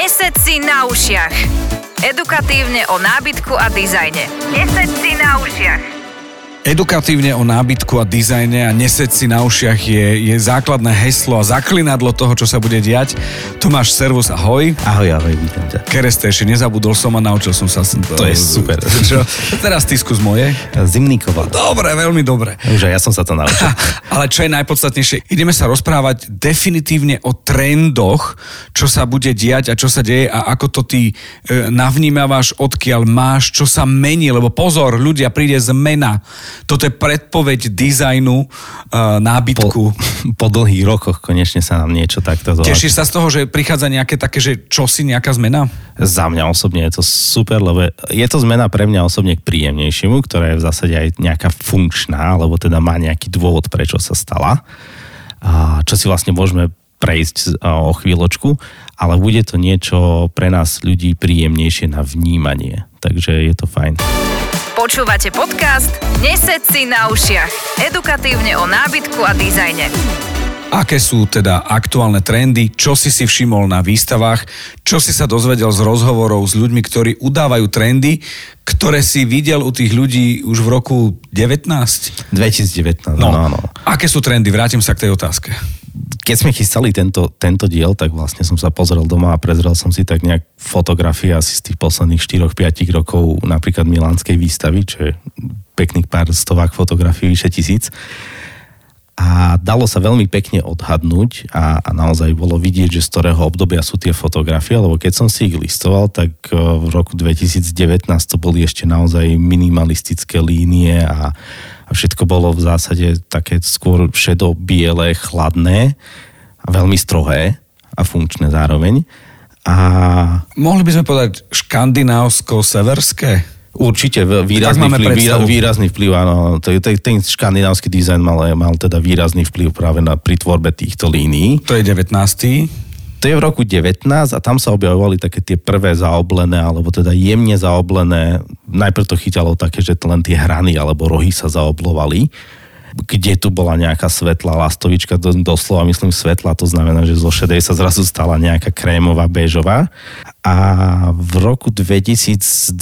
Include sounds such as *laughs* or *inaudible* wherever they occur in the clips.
Nesed si na ušiach. Edukatívne o nábytku a dizajne. Nesed si na ušiach. Edukatívne o nábytku a dizajne a neseď si na ušiach je, je základné heslo a zaklinadlo toho, čo sa bude diať. Tomáš, servus, ahoj. Ahoj, ahoj, vítam ťa. Kereste, ešte nezabudol som a naučil som sa. To je super. *laughs* Čo? Teraz ty skús moje. Zimníková. Dobre, veľmi dobre. Už ja som sa to naučil. *laughs* Ale čo je najpodstatnejšie, ideme sa rozprávať definitívne o trendoch, čo sa bude diať a čo sa deje a ako to ty e, navnímavaš, odkiaľ máš, čo sa mení, lebo pozor, ľudia, príde zmena toto je predpoveď dizajnu uh, nábytku. Po, po dlhých rokoch konečne sa nám niečo takto zvolá. Tešíš sa z toho, že prichádza nejaké také, že čosi, nejaká zmena? Za mňa osobne je to super, lebo je to zmena pre mňa osobne k príjemnejšiemu, ktorá je v zásade aj nejaká funkčná, lebo teda má nejaký dôvod, prečo sa stala. A čo si vlastne môžeme prejsť o chvíľočku, ale bude to niečo pre nás ľudí príjemnejšie na vnímanie. Takže je to fajn. Počúvate podcast Nesed si na ušiach. Edukatívne o nábytku a dizajne. Aké sú teda aktuálne trendy, čo si si všimol na výstavách, čo si sa dozvedel z rozhovorov s ľuďmi, ktorí udávajú trendy, ktoré si videl u tých ľudí už v roku 19? 2019, no, no, no. Aké sú trendy? Vrátim sa k tej otázke keď sme chystali tento, tento diel, tak vlastne som sa pozrel doma a prezrel som si tak nejak fotografie asi z tých posledných 4-5 rokov napríklad Milánskej výstavy, čo je pekných pár stovák fotografií, vyše tisíc. A dalo sa veľmi pekne odhadnúť a, a naozaj bolo vidieť, že z ktorého obdobia sú tie fotografie, lebo keď som si ich listoval, tak e, v roku 2019 to boli ešte naozaj minimalistické línie a, a všetko bolo v zásade také skôr šedo-biele, chladné a veľmi strohé a funkčné zároveň. A... Mohli by sme povedať škandinávsko-severské? Určite výrazný vplyv, výraz, výrazný vplyv, áno. Ten, ten škandinávsky dizajn mal, mal teda výrazný vplyv práve na, pri tvorbe týchto línií. To je 19. To je v roku 19 a tam sa objavovali také tie prvé zaoblené, alebo teda jemne zaoblené. Najprv to chytalo také, že to len tie hrany alebo rohy sa zaoblovali kde tu bola nejaká svetlá lastovička, doslova myslím svetla, to znamená, že zo šedej sa zrazu stala nejaká krémová, béžová. A v roku 2020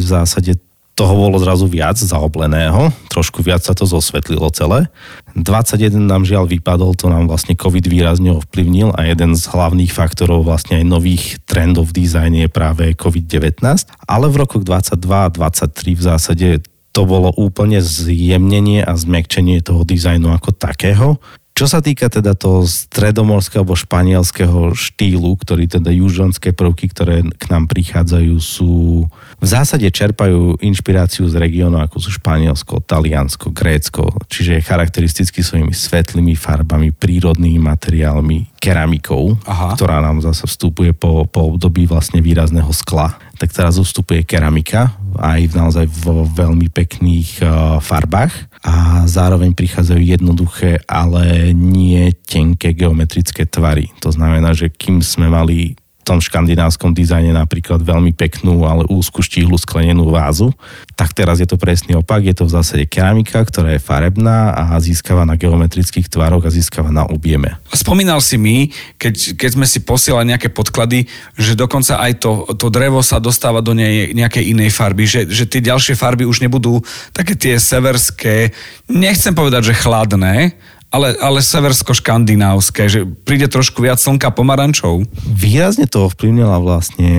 v zásade toho bolo zrazu viac zaobleného, trošku viac sa to zosvetlilo celé. 21 nám žiaľ vypadol, to nám vlastne COVID výrazne ovplyvnil a jeden z hlavných faktorov vlastne aj nových trendov v dizajne je práve COVID-19. Ale v roku 22 a 23 v zásade to bolo úplne zjemnenie a zmekčenie toho dizajnu ako takého. Čo sa týka teda toho stredomorského alebo španielského štýlu, ktorý teda južanské prvky, ktoré k nám prichádzajú, sú v zásade čerpajú inšpiráciu z regiónu ako sú Španielsko, Taliansko, Grécko, čiže je charakteristicky svojimi svetlými farbami, prírodnými materiálmi, keramikou, Aha. ktorá nám zase vstupuje po, po období vlastne výrazného skla. Tak teraz vstupuje keramika aj naozaj vo veľmi pekných uh, farbách a zároveň prichádzajú jednoduché, ale nie tenké geometrické tvary. To znamená, že kým sme mali tom škandinávskom dizajne napríklad veľmi peknú, ale úzku štíhlu sklenenú vázu, tak teraz je to presný opak. Je to v zásade keramika, ktorá je farebná a získava na geometrických tvaroch a získava na objeme. Spomínal si mi, keď, keď sme si posielali nejaké podklady, že dokonca aj to, to drevo sa dostáva do nej, nejakej inej farby, že, že tie ďalšie farby už nebudú také tie severské, nechcem povedať, že chladné, ale, ale seversko-škandinávske, že príde trošku viac slnka pomarančov. Výrazne to ovplyvnila vlastne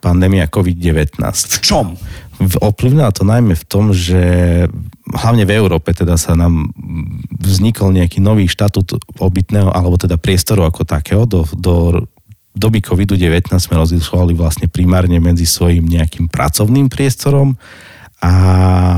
pandémia COVID-19. V čom? Ovplyvnila to najmä v tom, že hlavne v Európe teda sa nám vznikol nejaký nový štatút obytného, alebo teda priestoru ako takého do, do doby COVID-19 sme rozlišovali vlastne primárne medzi svojim nejakým pracovným priestorom a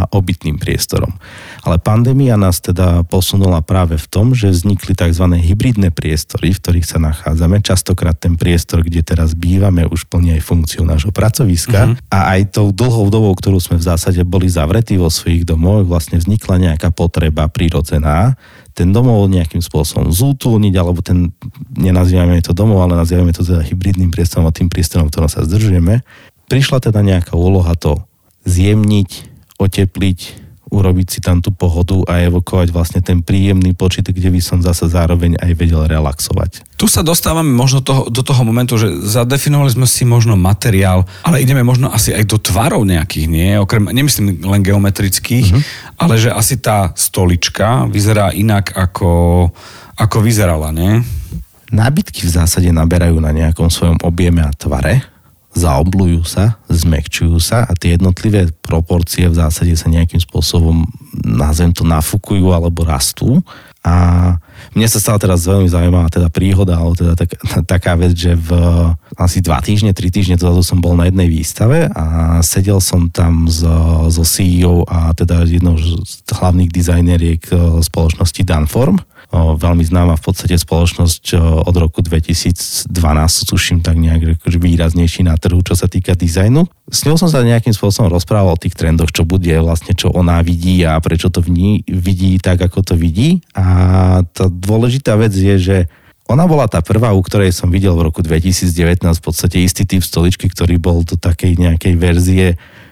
obytným priestorom. Ale pandémia nás teda posunula práve v tom, že vznikli tzv. hybridné priestory, v ktorých sa nachádzame. Častokrát ten priestor, kde teraz bývame, už plní aj funkciu nášho pracoviska. Uh-huh. A aj tou dlhou dobou, ktorú sme v zásade boli zavretí vo svojich domoch, vlastne vznikla nejaká potreba prirodzená ten domov nejakým spôsobom zútulniť, alebo ten, nenazývame to domov, ale nazývame to teda hybridným priestorom a tým priestorom, v ktorom sa zdržujeme. Prišla teda nejaká úloha to zjemniť, otepliť, urobiť si tam tú pohodu a evokovať vlastne ten príjemný počit, kde by som zase zároveň aj vedel relaxovať. Tu sa dostávame možno toho, do toho momentu, že zadefinovali sme si možno materiál, ale ideme možno asi aj do tvarov nejakých, nie? Okrem, nemyslím len geometrických, uh-huh. ale že asi tá stolička vyzerá inak ako, ako vyzerala, nie? Nábytky v zásade naberajú na nejakom svojom objeme a tvare zaoblujú sa, zmekčujú sa a tie jednotlivé proporcie v zásade sa nejakým spôsobom, nazvem to, nafúkujú alebo rastú. A mne sa stala teraz veľmi zaujímavá teda príhoda, alebo teda tak, *laughs* taká vec, že v asi dva týždne, tri týždne dozadu som bol na jednej výstave a sedel som tam so, so CEO a teda jednou z hlavných dizajneriek eh, spoločnosti Danform veľmi známa v podstate spoločnosť od roku 2012, tuším tak nejak akože výraznejší na trhu, čo sa týka dizajnu. S ňou som sa nejakým spôsobom rozprával o tých trendoch, čo bude vlastne, čo ona vidí a prečo to v ní vidí tak, ako to vidí. A tá dôležitá vec je, že ona bola tá prvá, u ktorej som videl v roku 2019 v podstate istý typ stoličky, ktorý bol do takej nejakej verzie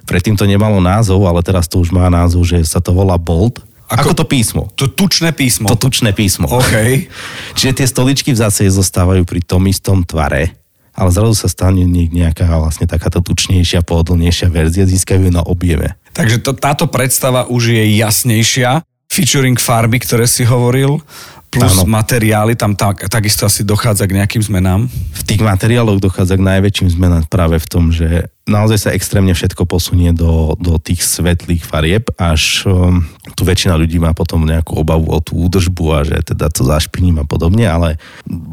Predtým to nemalo názov, ale teraz to už má názov, že sa to volá Bolt ako, ako to písmo. To tučné písmo. To tučné písmo. OK. *laughs* Čiže tie stoličky v zase zostávajú pri tom istom tvare, ale zrazu sa stane nejaká vlastne takáto tučnejšia, pohodlnejšia verzia, získajú na objeme. Takže to, táto predstava už je jasnejšia. Featuring farby, ktoré si hovoril, plus ano. materiály, tam tak, takisto asi dochádza k nejakým zmenám. V tých materiáloch dochádza k najväčším zmenám práve v tom, že naozaj sa extrémne všetko posunie do, do tých svetlých farieb, až um, tu väčšina ľudí má potom nejakú obavu o tú údržbu a že teda to zašpiním a podobne, ale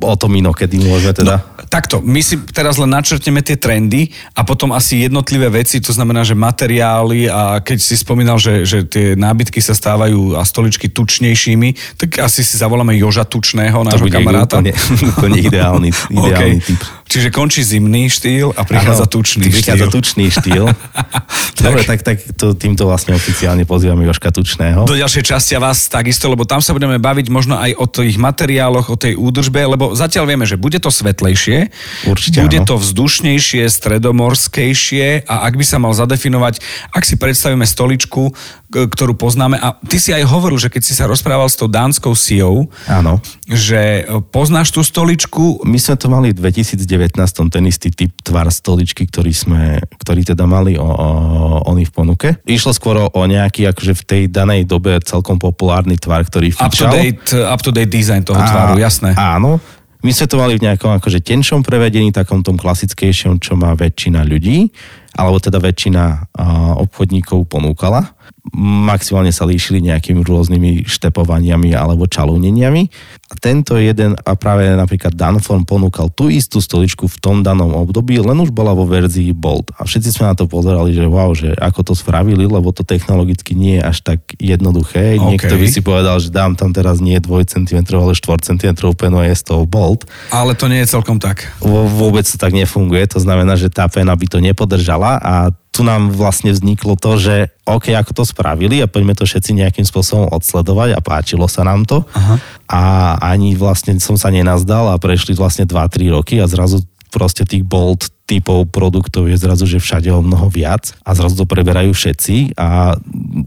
o tom inokedy môžeme teda... No, takto, my si teraz len načrtneme tie trendy a potom asi jednotlivé veci, to znamená, že materiály a keď si spomínal, že, že tie nábytky sa stávajú a stoličky tučnejšími, tak asi si zavoláme Joža Tučného, nášho kamaráta. Úplne, *laughs* úplne ideálny, *laughs* ideálny okay. typ. Čiže končí zimný štýl a prichádza ano, tučný štýl. tučný štýl. *laughs* Dobre, tak, tak to, týmto vlastne oficiálne pozývame Joška Tučného. Do ďalšej časti a vás takisto, lebo tam sa budeme baviť možno aj o tých materiáloch, o tej údržbe, lebo zatiaľ vieme, že bude to svetlejšie, Určite bude áno. to vzdušnejšie, stredomorskejšie a ak by sa mal zadefinovať, ak si predstavíme stoličku, ktorú poznáme, a ty si aj hovoril, že keď si sa rozprával s tou dánskou CEO, Áno. že poznáš tú stoličku. My sme to mali v 2019 ten istý typ tvar stoličky, ktorý sme, ktorý teda mali o, o, oni v ponuke. Išlo skôr o nejaký akože v tej danej dobe celkom populárny tvar, ktorý fičal. Up-to-date, up-to-date design toho tvaru, jasné. Áno. My sme to mali v nejakom akože tenšom prevedení, takom tom klasickejšom, čo má väčšina ľudí, alebo teda väčšina uh, obchodníkov ponúkala maximálne sa líšili nejakými rôznymi štepovaniami alebo čalúneniami. A tento jeden, a práve napríklad Danform ponúkal tú istú stoličku v tom danom období, len už bola vo verzii Bolt. A všetci sme na to pozerali, že wow, že ako to spravili, lebo to technologicky nie je až tak jednoduché. Okay. Niekto by si povedal, že dám tam teraz nie 2 cm, ale 4 cm penu je z toho Bolt. Ale to nie je celkom tak. Vôbec to tak nefunguje, to znamená, že tá pena by to nepodržala a tu nám vlastne vzniklo to, že OK, ako to spravili a poďme to všetci nejakým spôsobom odsledovať a páčilo sa nám to. Aha. A ani vlastne som sa nenazdal a prešli vlastne 2-3 roky a zrazu proste tých bolt typov produktov je zrazu, že všade o mnoho viac a zrazu to preberajú všetci a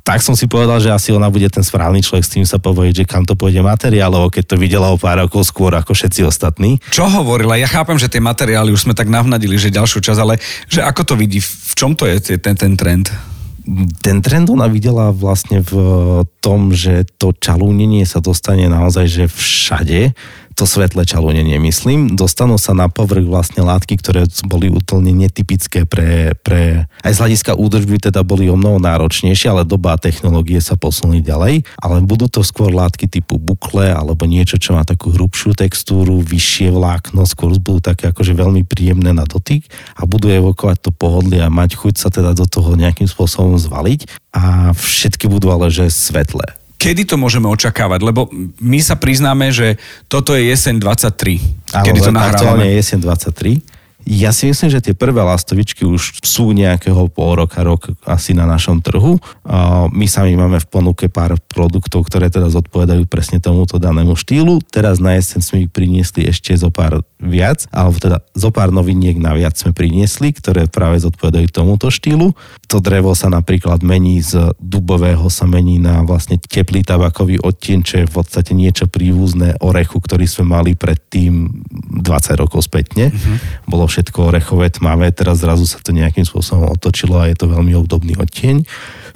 tak som si povedal, že asi ona bude ten správny človek s tým sa povedať, že kam to pôjde materiálov, keď to videla o pár rokov skôr ako všetci ostatní. Čo hovorila? Ja chápem, že tie materiály už sme tak navnadili, že ďalšiu čas, ale že ako to vidí, v čom to je ten, ten trend? ten trend ona videla vlastne v tom, že to čalúnenie sa dostane naozaj že všade to svetlé čalúnenie, myslím. Dostanú sa na povrch vlastne látky, ktoré boli úplne netypické pre, pre aj z hľadiska údržby teda boli o mnoho náročnejšie, ale doba technológie sa posunuli ďalej, ale budú to skôr látky typu bukle alebo niečo, čo má takú hrubšiu textúru, vyššie vlákno, skôr budú také akože veľmi príjemné na dotyk a budú evokovať to pohodlie a mať chuť sa teda do toho nejakým spôsobom zvaliť. A všetky budú ale že svetlé kedy to môžeme očakávať? Lebo my sa priznáme, že toto je jeseň 23, Áno, kedy to nahrávame. je jeseň 23. Ja si myslím, že tie prvé lastovičky už sú nejakého pol roka, rok asi na našom trhu. My sami máme v ponuke pár produktov, ktoré teda zodpovedajú presne tomuto danému štýlu. Teraz na jeseň sme ich priniesli ešte zo pár viac, alebo teda zo pár noviniek na viac sme priniesli, ktoré práve zodpovedajú tomuto štýlu. To drevo sa napríklad mení z dubového, sa mení na vlastne teplý tabakový odtieň, čo je v podstate niečo prívúzne orechu, ktorý sme mali predtým 20 rokov spätne. Mm-hmm. Bolo všetko orechové, tmavé, teraz zrazu sa to nejakým spôsobom otočilo a je to veľmi obdobný odtieň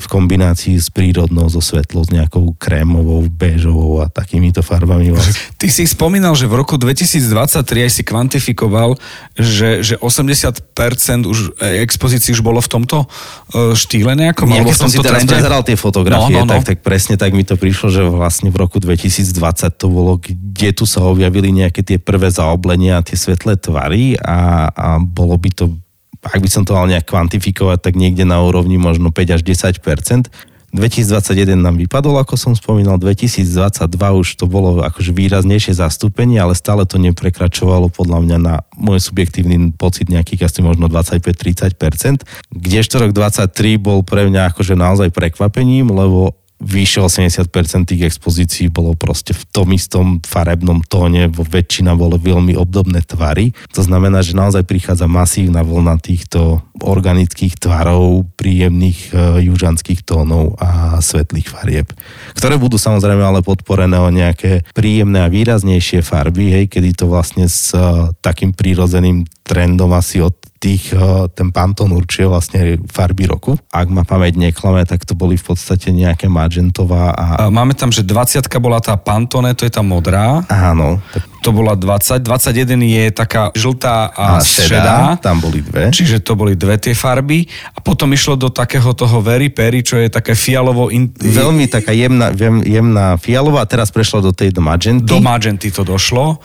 v kombinácii s prírodnou, so svetlou, s nejakou krémovou, béžovou a takýmito farbami. *laughs* Ty si spomínal, že v roku 2023 aj si kvantifikoval, že, že 80% už e, expozícií už bolo v tomto e, štýle nejakom? Ja, som si teraz prezeral tie fotografie, no, no, no. Tak, tak presne tak mi to prišlo, že vlastne v roku 2020 to bolo, kde tu sa objavili nejaké tie prvé zaoblenia, tie svetlé tvary a, a bolo by to ak by som to mal nejak kvantifikovať, tak niekde na úrovni možno 5 až 10% 2021 nám vypadol, ako som spomínal, 2022 už to bolo akože výraznejšie zastúpenie, ale stále to neprekračovalo podľa mňa na môj subjektívny pocit nejakých asi možno 25-30%, kdežto rok 23 bol pre mňa akože naozaj prekvapením, lebo vyše 80% tých expozícií bolo proste v tom istom farebnom tóne, vo väčšina bolo veľmi obdobné tvary. To znamená, že naozaj prichádza masívna vlna týchto organických tvarov, príjemných e, južanských tónov a svetlých farieb, ktoré budú samozrejme ale podporené o nejaké príjemné a výraznejšie farby, hej, kedy to vlastne s e, takým prírodzeným trendom asi od tých, eh, ten Pantone určuje vlastne farby roku. Ak ma pamäť neklame, tak to boli v podstate nejaké magentová a... Máme tam, že 20 bola tá Pantone, to je tá modrá. Áno. To bola 20. 21 je taká žltá a, a šedá, šedá. Tam boli dve. Čiže to boli dve tie farby. A potom išlo do takého toho very peri, čo je také fialovo... In... Veľmi taká jemná, jemná fialová a teraz prešlo do tej do magenty. Do magenty to došlo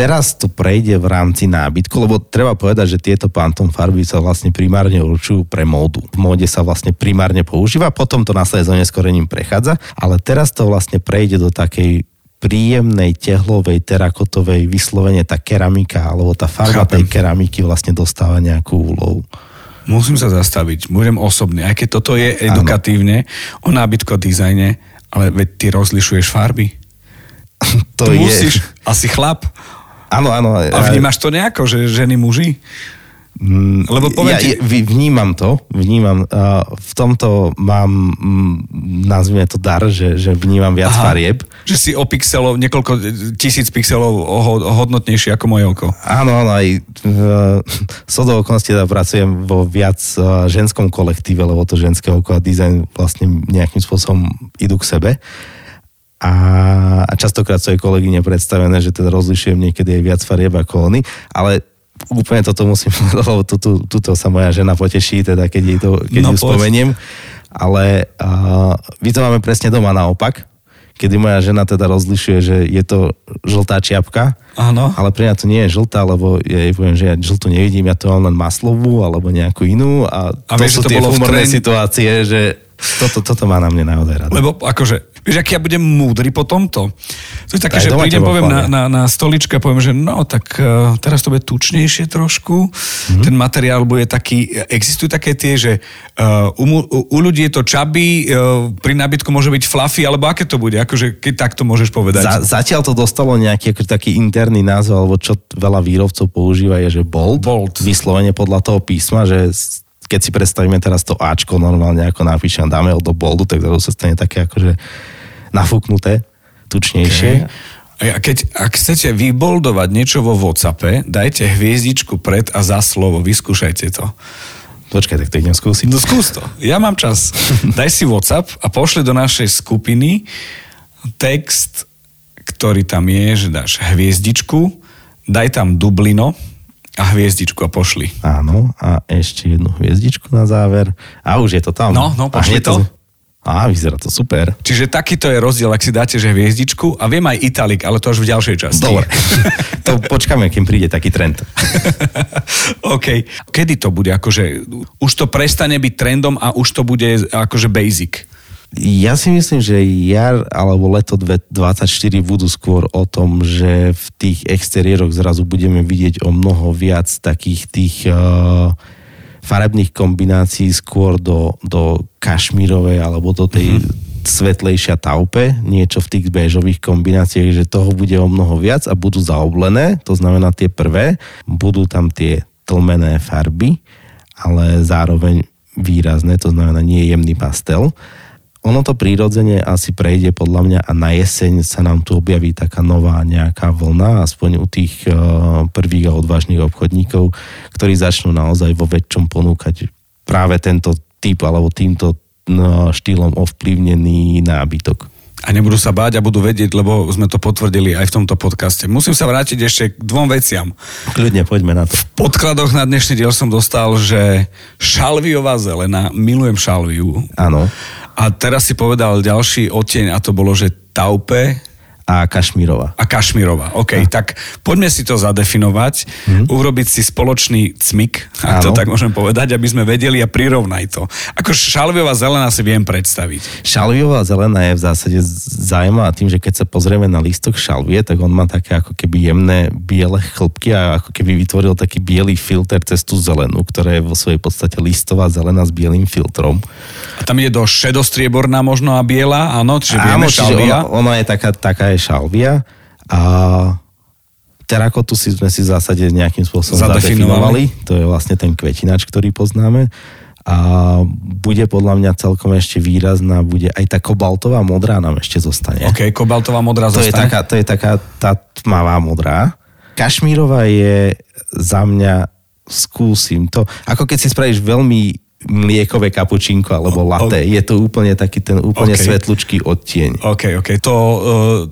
teraz to prejde v rámci nábytku, lebo treba povedať, že tieto Pantone farby sa vlastne primárne určujú pre módu. V móde sa vlastne primárne používa, potom to následne so neskorením prechádza, ale teraz to vlastne prejde do takej príjemnej tehlovej, terakotovej, vyslovene tá keramika, alebo tá farba Chápem. tej keramiky vlastne dostáva nejakú úlohu. Musím sa zastaviť, budem osobný, aj keď toto je edukatívne ano. o nábytku a dizajne, ale veď ty rozlišuješ farby. *laughs* to Ty je... musíš, asi chlap. Áno, áno. A vnímaš to nejako, že ženy, muži? Mm, Lebo poviem ja, ti... Vnímam to, vnímam. V tomto mám, mm, nazvime to dar, že, že vnímam viac Aha, farieb. Že si o pixelov, niekoľko tisíc pixelov hodnotnejší ako moje oko. Áno, áno, aj so do okolností teda pracujem vo viac ženskom kolektíve, lebo to ženské oko a dizajn vlastne nejakým spôsobom idú k sebe a, častokrát sú aj kolegyne predstavené, že teda rozlišujem niekedy aj viac farieb ako oni, ale úplne toto musím *laughs* povedať, lebo tuto, tuto sa moja žena poteší, teda keď jej to keď no, ju spomeniem. Ale uh, my to máme presne doma naopak, kedy moja žena teda rozlišuje, že je to žltá čiapka, Áno. ale pre mňa to nie je žltá, lebo ja jej poviem, že ja žltú nevidím, ja to mám len maslovú alebo nejakú inú a, a to vieš, sú to tie humorné situácie, že toto, toto má na mne naozaj rád. Lebo akože, vieš, aký ja budem múdry po tomto? To je také, Aj že prídem, poviem na, na, na stoličke a poviem, že no, tak uh, teraz to bude tučnejšie trošku, mm-hmm. ten materiál bude taký, existujú také tie, že uh, u, u, ľudí je to čaby, uh, pri nábytku môže byť fluffy, alebo aké to bude, akože keď takto môžeš povedať. Za, zatiaľ to dostalo nejaký ako taký interný názov, alebo čo veľa výrobcov používa je, že bold, bold. vyslovene podľa toho písma, že keď si predstavíme teraz to Ačko normálne ako napíšem, dáme ho do boldu, tak to sa stane také akože nafúknuté, tučnejšie. Okay. A keď, ak chcete vyboldovať niečo vo Whatsappe, dajte hviezdičku pred a za slovo, vyskúšajte to. Počkaj, tak to idem skúsiť. No skús to, ja mám čas. *laughs* Daj si WhatsApp a pošli do našej skupiny text, ktorý tam je, že dáš hviezdičku, daj tam Dublino, a hviezdičku a pošli. Áno, a ešte jednu hviezdičku na záver. A už je to tam. No, no, pošli to. to. Á, vyzerá to super. Čiže takýto je rozdiel, ak si dáte, že hviezdičku a viem aj italik, ale to až v ďalšej časti. Dobre. *laughs* to počkáme, kým príde taký trend. *laughs* OK. Kedy to bude akože, už to prestane byť trendom a už to bude akože basic? Ja si myslím, že jar alebo leto 2024 budú skôr o tom, že v tých exteriéroch zrazu budeme vidieť o mnoho viac takých tých uh, farebných kombinácií skôr do, do kašmírovej alebo do tej mm-hmm. svetlejšia taupe, niečo v tých béžových kombináciách, že toho bude o mnoho viac a budú zaoblené, to znamená tie prvé, budú tam tie tlmené farby, ale zároveň výrazné, to znamená nie jemný pastel ono to prírodzene asi prejde podľa mňa a na jeseň sa nám tu objaví taká nová nejaká vlna, aspoň u tých uh, prvých a odvážnych obchodníkov, ktorí začnú naozaj vo väčšom ponúkať práve tento typ alebo týmto uh, štýlom ovplyvnený nábytok. A nebudú sa báť a budú vedieť, lebo sme to potvrdili aj v tomto podcaste. Musím sa vrátiť ešte k dvom veciam. Kľudne, poďme na to. V podkladoch na dnešný diel som dostal, že šalviová zelena, milujem šalviu. Áno. A teraz si povedal ďalší odtieň a to bolo, že taupe, a Kašmírova. A Kašmírova, OK. A. Tak poďme si to zadefinovať, mm. urobiť si spoločný cmik, ak to tak môžem povedať, aby sme vedeli a prirovnaj to. Ako šalviová zelená si viem predstaviť. Šalviová zelená je v zásade zaujímavá tým, že keď sa pozrieme na lístok šalvie, tak on má také ako keby jemné biele chlpky a ako keby vytvoril taký biely filter cez tú zelenú, ktorá je vo svojej podstate listová zelená s bielým filtrom. A tam ide do šedostrieborná možno a biela, áno, čiže áno, čiže ona, ona, je taká, taká je šalvia a terakotu si sme si v zásade nejakým spôsobom zadefinovali. zadefinovali. To je vlastne ten kvetinač, ktorý poznáme. A bude podľa mňa celkom ešte výrazná, bude aj tá kobaltová modrá nám ešte zostane. OK, kobaltová modrá to zostane. Je taká, to je taká tá tmavá modrá. Kašmírová je za mňa skúsim to, ako keď si spravíš veľmi mliekové kapučinko alebo latte. Je to úplne taký ten úplne okay. svetlučký odtieň. OK, OK. To uh,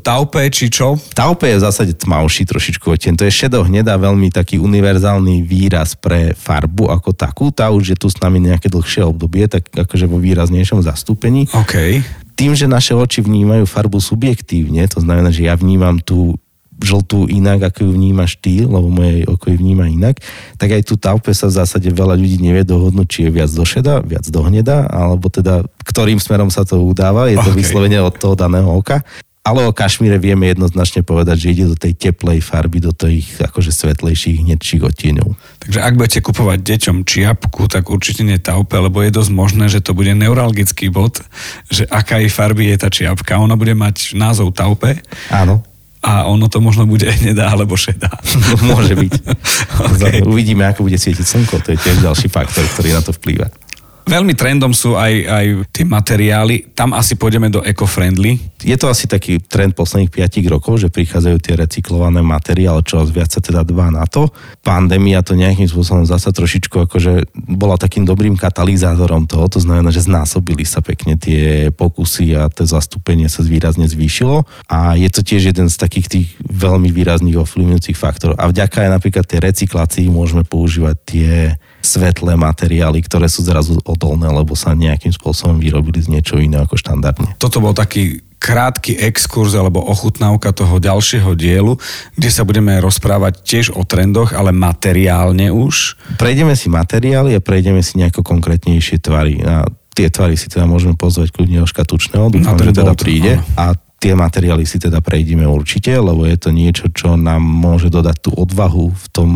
taupe či čo? Taupe je v zásade tmavší trošičku odtieň. To je šedo hnedá veľmi taký univerzálny výraz pre farbu ako takú. Tá už je tu s nami nejaké dlhšie obdobie, tak akože vo výraznejšom zastúpení. OK. Tým, že naše oči vnímajú farbu subjektívne, to znamená, že ja vnímam tú žltú inak, ako ju vnímaš ty, lebo moje oko ju vníma inak, tak aj tu taupe sa v zásade veľa ľudí nevie dohodnúť, či je viac do šeda, viac do hneda, alebo teda ktorým smerom sa to udáva, je to okay. vyslovene od toho daného oka. Ale o Kašmíre vieme jednoznačne povedať, že ide do tej teplej farby, do tých akože svetlejších, hnedších odtieňov. Takže ak budete kupovať deťom čiapku, tak určite nie taupe, lebo je dosť možné, že to bude neuralgický bod, že aká farby je tá čiapka. Ona bude mať názov taupe. Áno a ono to možno bude hnedá alebo šedá. *laughs* Môže byť. *laughs* okay. Uvidíme, ako bude svietiť slnko, to je tiež ďalší faktor, ktorý na to vplýva. Veľmi trendom sú aj, aj tie materiály. Tam asi pôjdeme do eco-friendly. Je to asi taký trend posledných 5 rokov, že prichádzajú tie recyklované materiály, čo viac sa teda dbá na to. Pandémia to nejakým spôsobom zasa trošičku akože bola takým dobrým katalizátorom toho, to znamená, že znásobili sa pekne tie pokusy a to zastúpenie sa výrazne zvýšilo a je to tiež jeden z takých tých veľmi výrazných ovplyvňujúcich faktorov. A vďaka aj napríklad tej recyklácii môžeme používať tie svetlé materiály, ktoré sú zrazu odolné, lebo sa nejakým spôsobom vyrobili z niečo iného ako štandardne. Toto bol taký krátky exkurs alebo ochutnávka toho ďalšieho dielu, kde sa budeme rozprávať tiež o trendoch, ale materiálne už. Prejdeme si materiály a prejdeme si nejako konkrétnejšie tvary. A tie tvary si teda môžeme pozvať kľudne o škatučného, dúfam, že teda príde. A tie materiály si teda prejdeme určite, lebo je to niečo, čo nám môže dodať tú odvahu v tom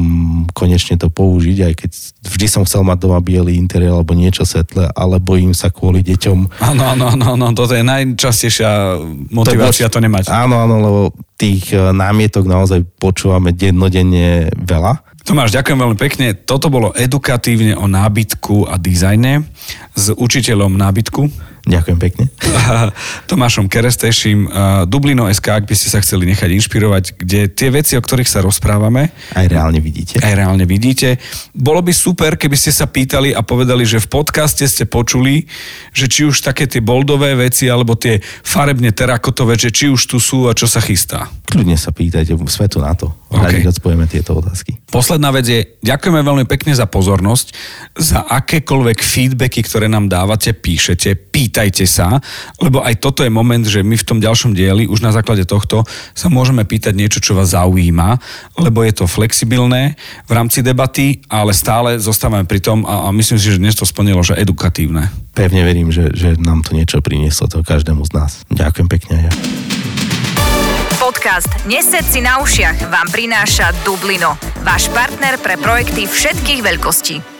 konečne to použiť, aj keď vždy som chcel mať doma biely interiér alebo niečo svetlé, ale bojím sa kvôli deťom. Áno, áno, áno, áno, toto je najčastejšia motivácia to, to nemať. Áno, áno, lebo tých e, námietok naozaj počúvame dennodenne veľa. Tomáš, ďakujem veľmi pekne. Toto bolo edukatívne o nábytku a dizajne s učiteľom nábytku Ďakujem pekne. *laughs* Tomášom Kerestejším, Dublino SK, ak by ste sa chceli nechať inšpirovať, kde tie veci, o ktorých sa rozprávame... Aj reálne vidíte. Aj reálne vidíte. Bolo by super, keby ste sa pýtali a povedali, že v podcaste ste počuli, že či už také tie boldové veci, alebo tie farebne terakotové, že či už tu sú a čo sa chystá. Kľudne sa pýtajte, svetu na to. Okay. odpovieme tieto otázky. Posledná vec je, ďakujeme veľmi pekne za pozornosť, za akékoľvek feedbacky, ktoré nám dávate, píšete, pýtate pýtajte sa, lebo aj toto je moment, že my v tom ďalšom dieli už na základe tohto sa môžeme pýtať niečo, čo vás zaujíma, lebo je to flexibilné v rámci debaty, ale stále zostávame pri tom a, a myslím si, že dnes to splnilo, že edukatívne. Pevne verím, že, že nám to niečo prinieslo to každému z nás. Ďakujem pekne. Ja. Podcast Nesed si na ušiach vám prináša Dublino, váš partner pre projekty všetkých veľkostí.